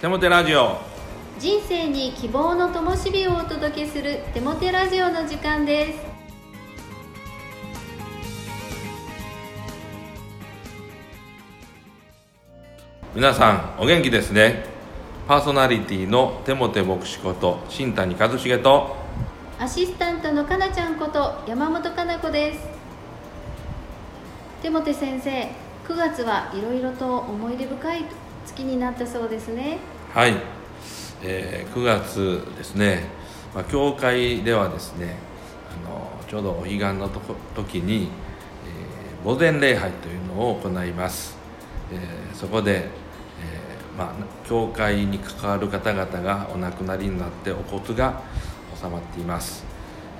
テモテラジオ。人生に希望の灯火をお届けするテモテラジオの時間です。皆さんお元気ですね。パーソナリティのテモテ牧師こと新谷和重と。アシスタントのかなちゃんこと山本かな子です。テモテ先生9月はいろいろと思い出深い月になったそうですね。はい、えー9月ですね、まあ、教会ではですねあのちょうどお彼岸のと時に、えー墓前礼拝というのを行います、えーそこで、えーまあ、教会に関わる方々がお亡くなりになってお骨が収まっています、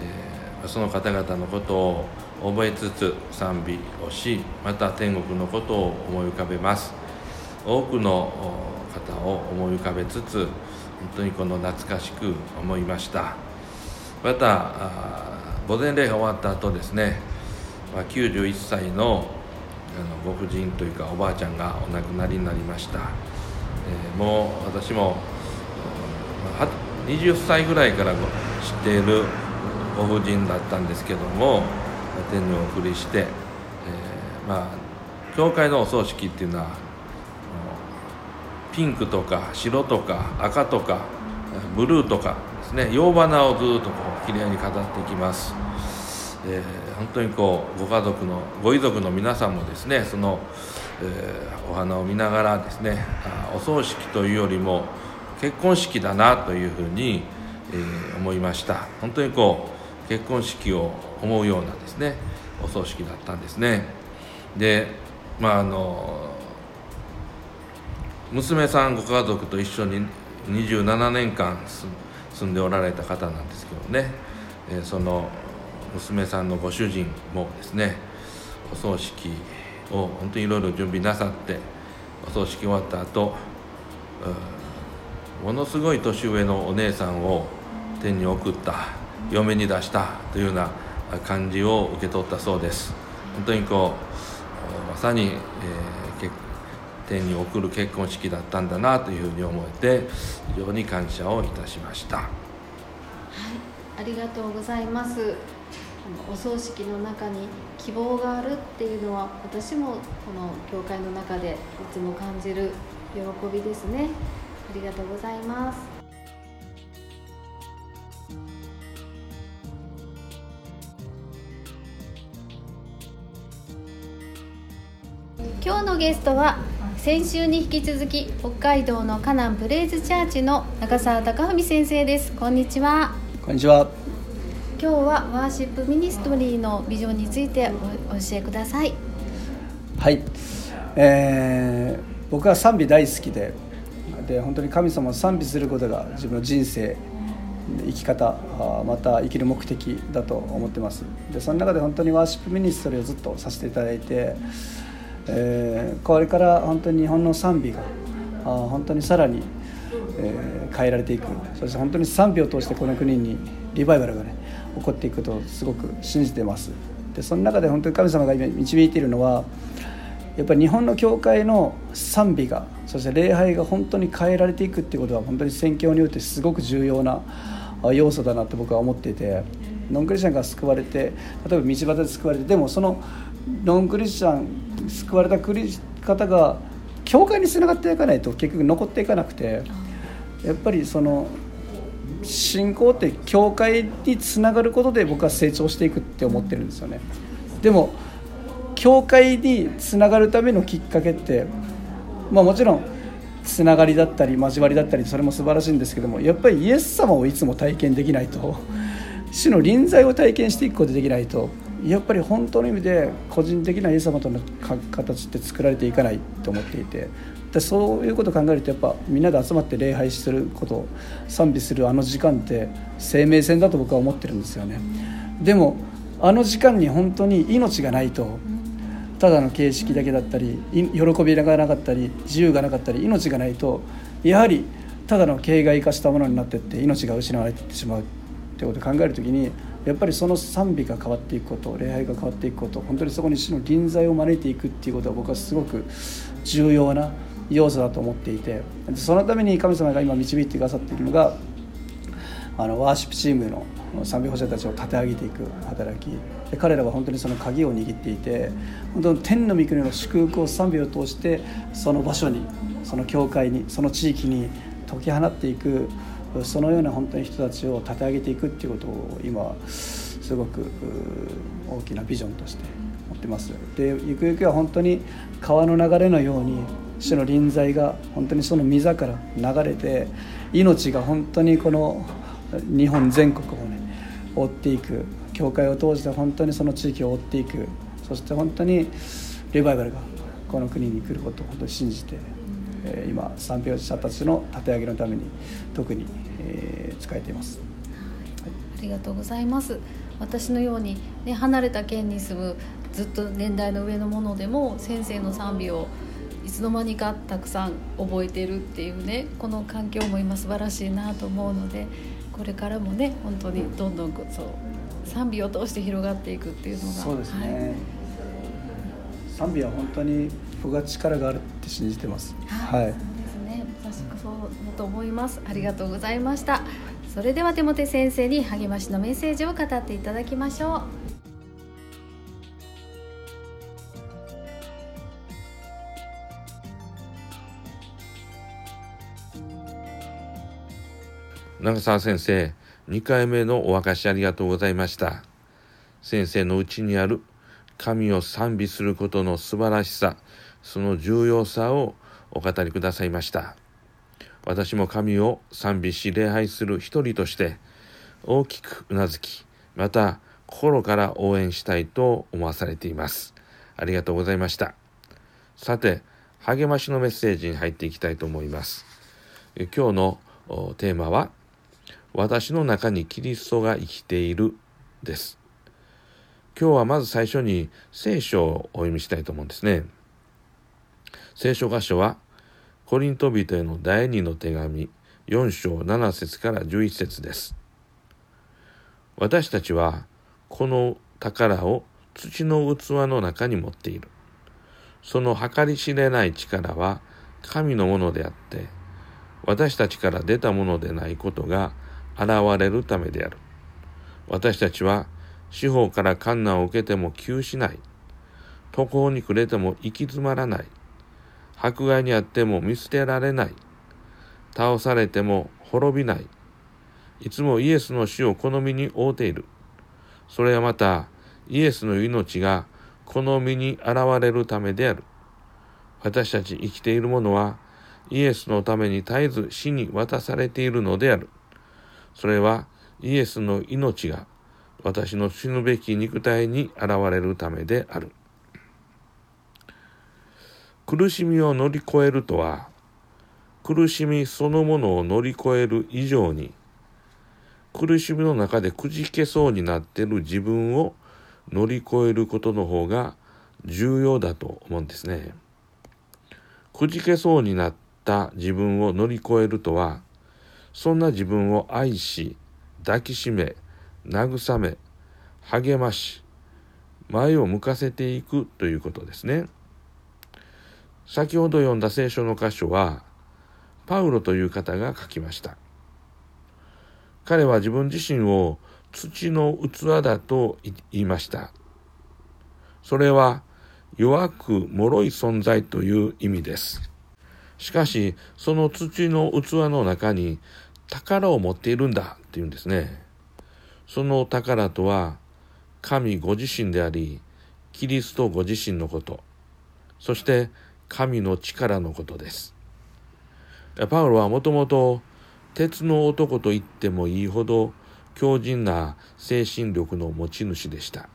えーその方々のことを覚えつつ賛美をしまた天国のことを思い浮かべます。多くの方を思い浮かべつつ本当にこの懐かしく思いました。またあー墓前礼拝終わった後ですね、ま、91歳のあのご婦人というかおばあちゃんがお亡くなりになりました、えーもう私も20歳ぐらいから知っているご婦人だったんですけども天にお送りして、えーまあ教会のお葬式っていうのはピンクとか白とか赤とかブルーとかですね。洋花をずっとこうきれいに飾っていきます、えー本当にこうご家族のご遺族の皆さんもですねその、えーお花を見ながらですねあお葬式というよりも結婚式だなというふうに、えー思いました。本当にこう結婚式を思うようなですねお葬式だったんですね。でまああの娘さんご家族と一緒に27年間住んでおられた方なんですけどね、えその娘さんのご主人もですねお葬式を本当にいろいろ準備なさってお葬式終わった後ものすごい年上のお姉さんを天に送った嫁に出したというような感じを受け取ったそうです。本当にこうまさに、えー結天に送る結婚式だったんだなというふうに思えて非常に感謝をいたしました。はいありがとうございます。あのお葬式の中に希望があるっていうのは私もこの教会の中でいつも感じる喜びですね。ありがとうございます。今日のゲストは先週に引き続き北海道のカナンプレイズチャーチの中澤貴文先生です。こんにちは。こんにちは。今日はワーシップミニストリーのビジョンについてお教えください。はい、えー僕は賛美大好きでで本当に神様を賛美することが自分の人生生き方あまた生きる目的だと思ってます。でその中で本当にワーシップミニストリーをずっとさせていただいて、えーこれから本当に日本の賛美があ本当にさらに、えー変えられていく。そして本当に賛美を通してこの国にリバイバルがね起こっていくことをすごく信じてます。でその中で本当に神様が今導いているのはやっぱり日本の教会の賛美がそして礼拝が本当に変えられていくっていうことは本当に宣教においてすごく重要な要素だなと僕は思っていてノンクリスチャンが救われて例えば道端で救われてでもそのノンクリスチャン救われたクリ方が教会につながっていかないと結局残っていかなくてやっぱりその信仰って教会につながることで僕は成長していくって思ってるんですよね。でも教会につながるためのきっかけってまあもちろんつながりだったり交わりだったりそれも素晴らしいんですけどもやっぱりイエス様をいつも体験できないと。主の臨在を体験していくことできないとやっぱり本当の意味で個人的なイエス様との形って作られていかないと思っていてでそういうことを考えるとやっぱみんなで集まって礼拝すること賛美するあの時間って生命線だと僕は思ってるんですよね。でもあの時間に本当に命がないとただの形式だけだったり喜びがなかったり自由がなかったり命がないとやはりただの形骸化したものになってって命が失われてってしまう。ってことを考えるときにやっぱりその賛美が変わっていくこと礼拝が変わっていくこと本当にそこに主の臨在を招いていくっていうことは僕はすごく重要な要素だと思っていてそのために神様が今導いてくださっているのがあのワーシップチームの賛美保者たちを立て上げていく働き。で彼らは本当にその鍵を握っていて本当に天の御国の祝福を賛美を通してその場所にその教会にその地域に解き放っていくそのような本当に人たちを立て上げていくっていうことを今すごく大きなビジョンとして持ってます。でゆくゆくは本当に川の流れのように主の臨在が本当にその溝から流れて命が本当にこの日本全国をね追っていく教会を通して本当にその地域を追っていくそして本当にリバイバルがこの国に来ることを本当に信じて、えー、今賛美者たちの立て上げのために特に、えー、使えています、はい、ありがとうございます。私のように、ね、離れた県に住むずっと年代の上のものでも先生の賛美をいつの間にかたくさん覚えてるっていうねこの環境も今素晴らしいなと思うのでこれからもね本当にどんどんそう賛美を通して広がっていくっていうのがそうですね、はい、賛美は本当に僕は力があるって信じてます。はい、はい、そうですね。まさしくそうだと思います。ありがとうございました。それでは手モ先生に励ましのメッセージを語っていただきましょう。長澤先生、2回目のお明かしありがとうございました。先生のうちにある神を賛美することの素晴らしさ、その重要さをお語りくださいました。私も神を賛美し礼拝する一人として大きくうなずき、また心から応援したいと思わされています。ありがとうございました。さて、励ましのメッセージに入っていきたいと思います。今日のテーマは私の中にキリストが生きているです。今日はまず最初に聖書をお読みしたいと思うんですね。聖書箇所はコリント人への第二の手紙4章7節から11節です。私たちはこの宝を土の器の中に持っている。その計り知れない力は神のものであって、私たちから出たものでないことが現れるためである。私たちは司法から観難を受けても窮しない。途方に暮れても行き詰まらない。迫害にあっても見捨てられない。倒されても滅びない。いつもイエスの死を好みに覆うている。それはまたイエスの命が好みに現れるためである。私たち生きている者はイエスのために絶えず死に渡されているのである。それはイエスの命が私の死ぬべき肉体に現れるためである。苦しみを乗り越えるとは、苦しみそのものを乗り越える以上に、苦しみの中でくじけそうになっている自分を乗り越えることの方が重要だと思うんですね。くじけそうになった自分を乗り越えるとは、そんな自分を愛し、抱きしめ、慰め、励まし、前を向かせていくということですね。先ほど読んだ聖書の箇所は、パウロという方が書きました。彼は自分自身を土の器だと言いました。それは弱く脆い存在という意味です。しかし、その土の器の中に宝を持っているんだっていうんですね。その宝とは、神ご自身であり、キリストご自身のこと、そして神の力のことです。パウロはもともと鉄の男と言ってもいいほど強靭な精神力の持ち主でした。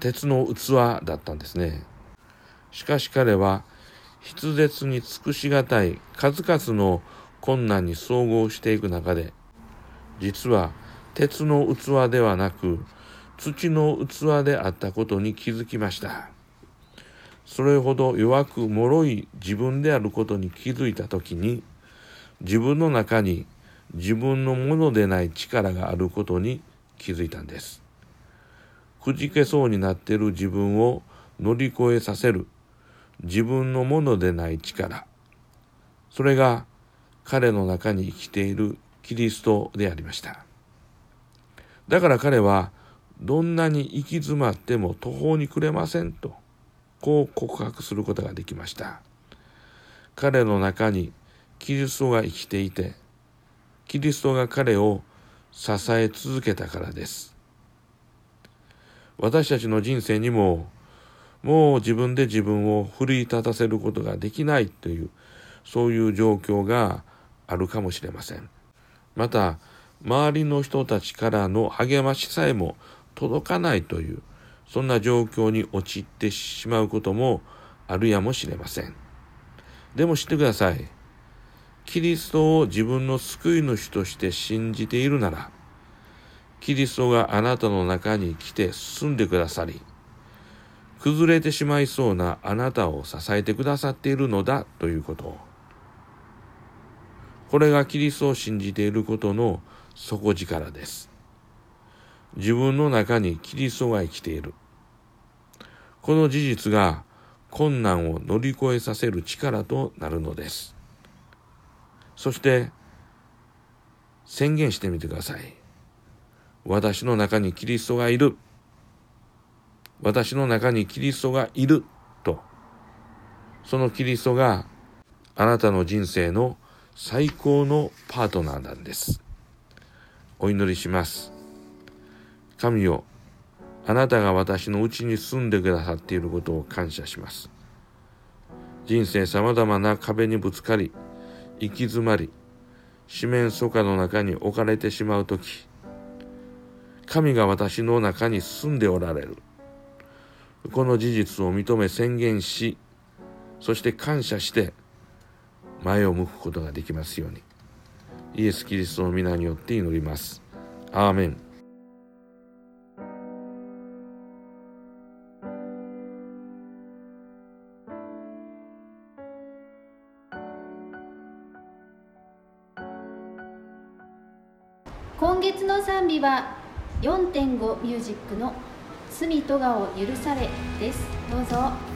鉄の器だったんですね。しかし彼は筆舌に尽くしがたい数々の困難に遭遇していく中で、実は鉄の器ではなく土の器であったことに気づきました。それほど弱く脆い自分であることに気づいたときに、自分の中に自分のものでない力があることに気づいたんです。くじけそうになっている自分を乗り越えさせる、自分のものでない力。それが彼の中に生きているキリストでありました。だから彼はどんなに行き詰まっても途方に暮れませんと。こう告白することができました。彼の中にキリストが生きていてキリストが彼を支え続けたからです。私たちの人生にももう自分で自分を奮い立たせることができないというそういう状況があるかもしれません。また周りの人たちからの励ましさえも届かないというそんな状況に陥ってしまうこともあるやもしれません。でも知ってください。キリストを自分の救い主として信じているならキリストがあなたの中に来て住んでくださり崩れてしまいそうなあなたを支えてくださっているのだということ。これがキリストを信じていることの底力です。自分の中にキリストが生きている。この事実が困難を乗り越えさせる力となるのです。そして宣言してみてください。私の中にキリストがいる。私の中にキリストがいる。と。そのキリストがあなたの人生の最高のパートナーなんです。お祈りします。神よあなたが私のうちに住んでくださっていることを感謝します。人生様々な壁にぶつかり行き詰まり四面楚歌の中に置かれてしまう時神が私の中に住んでおられる。この事実を認め宣言しそして感謝して前を向くことができますように。イエス・キリストの皆によって祈ります。アーメン。は4.5ミュージックの「罪とがを許され」です。どうぞ。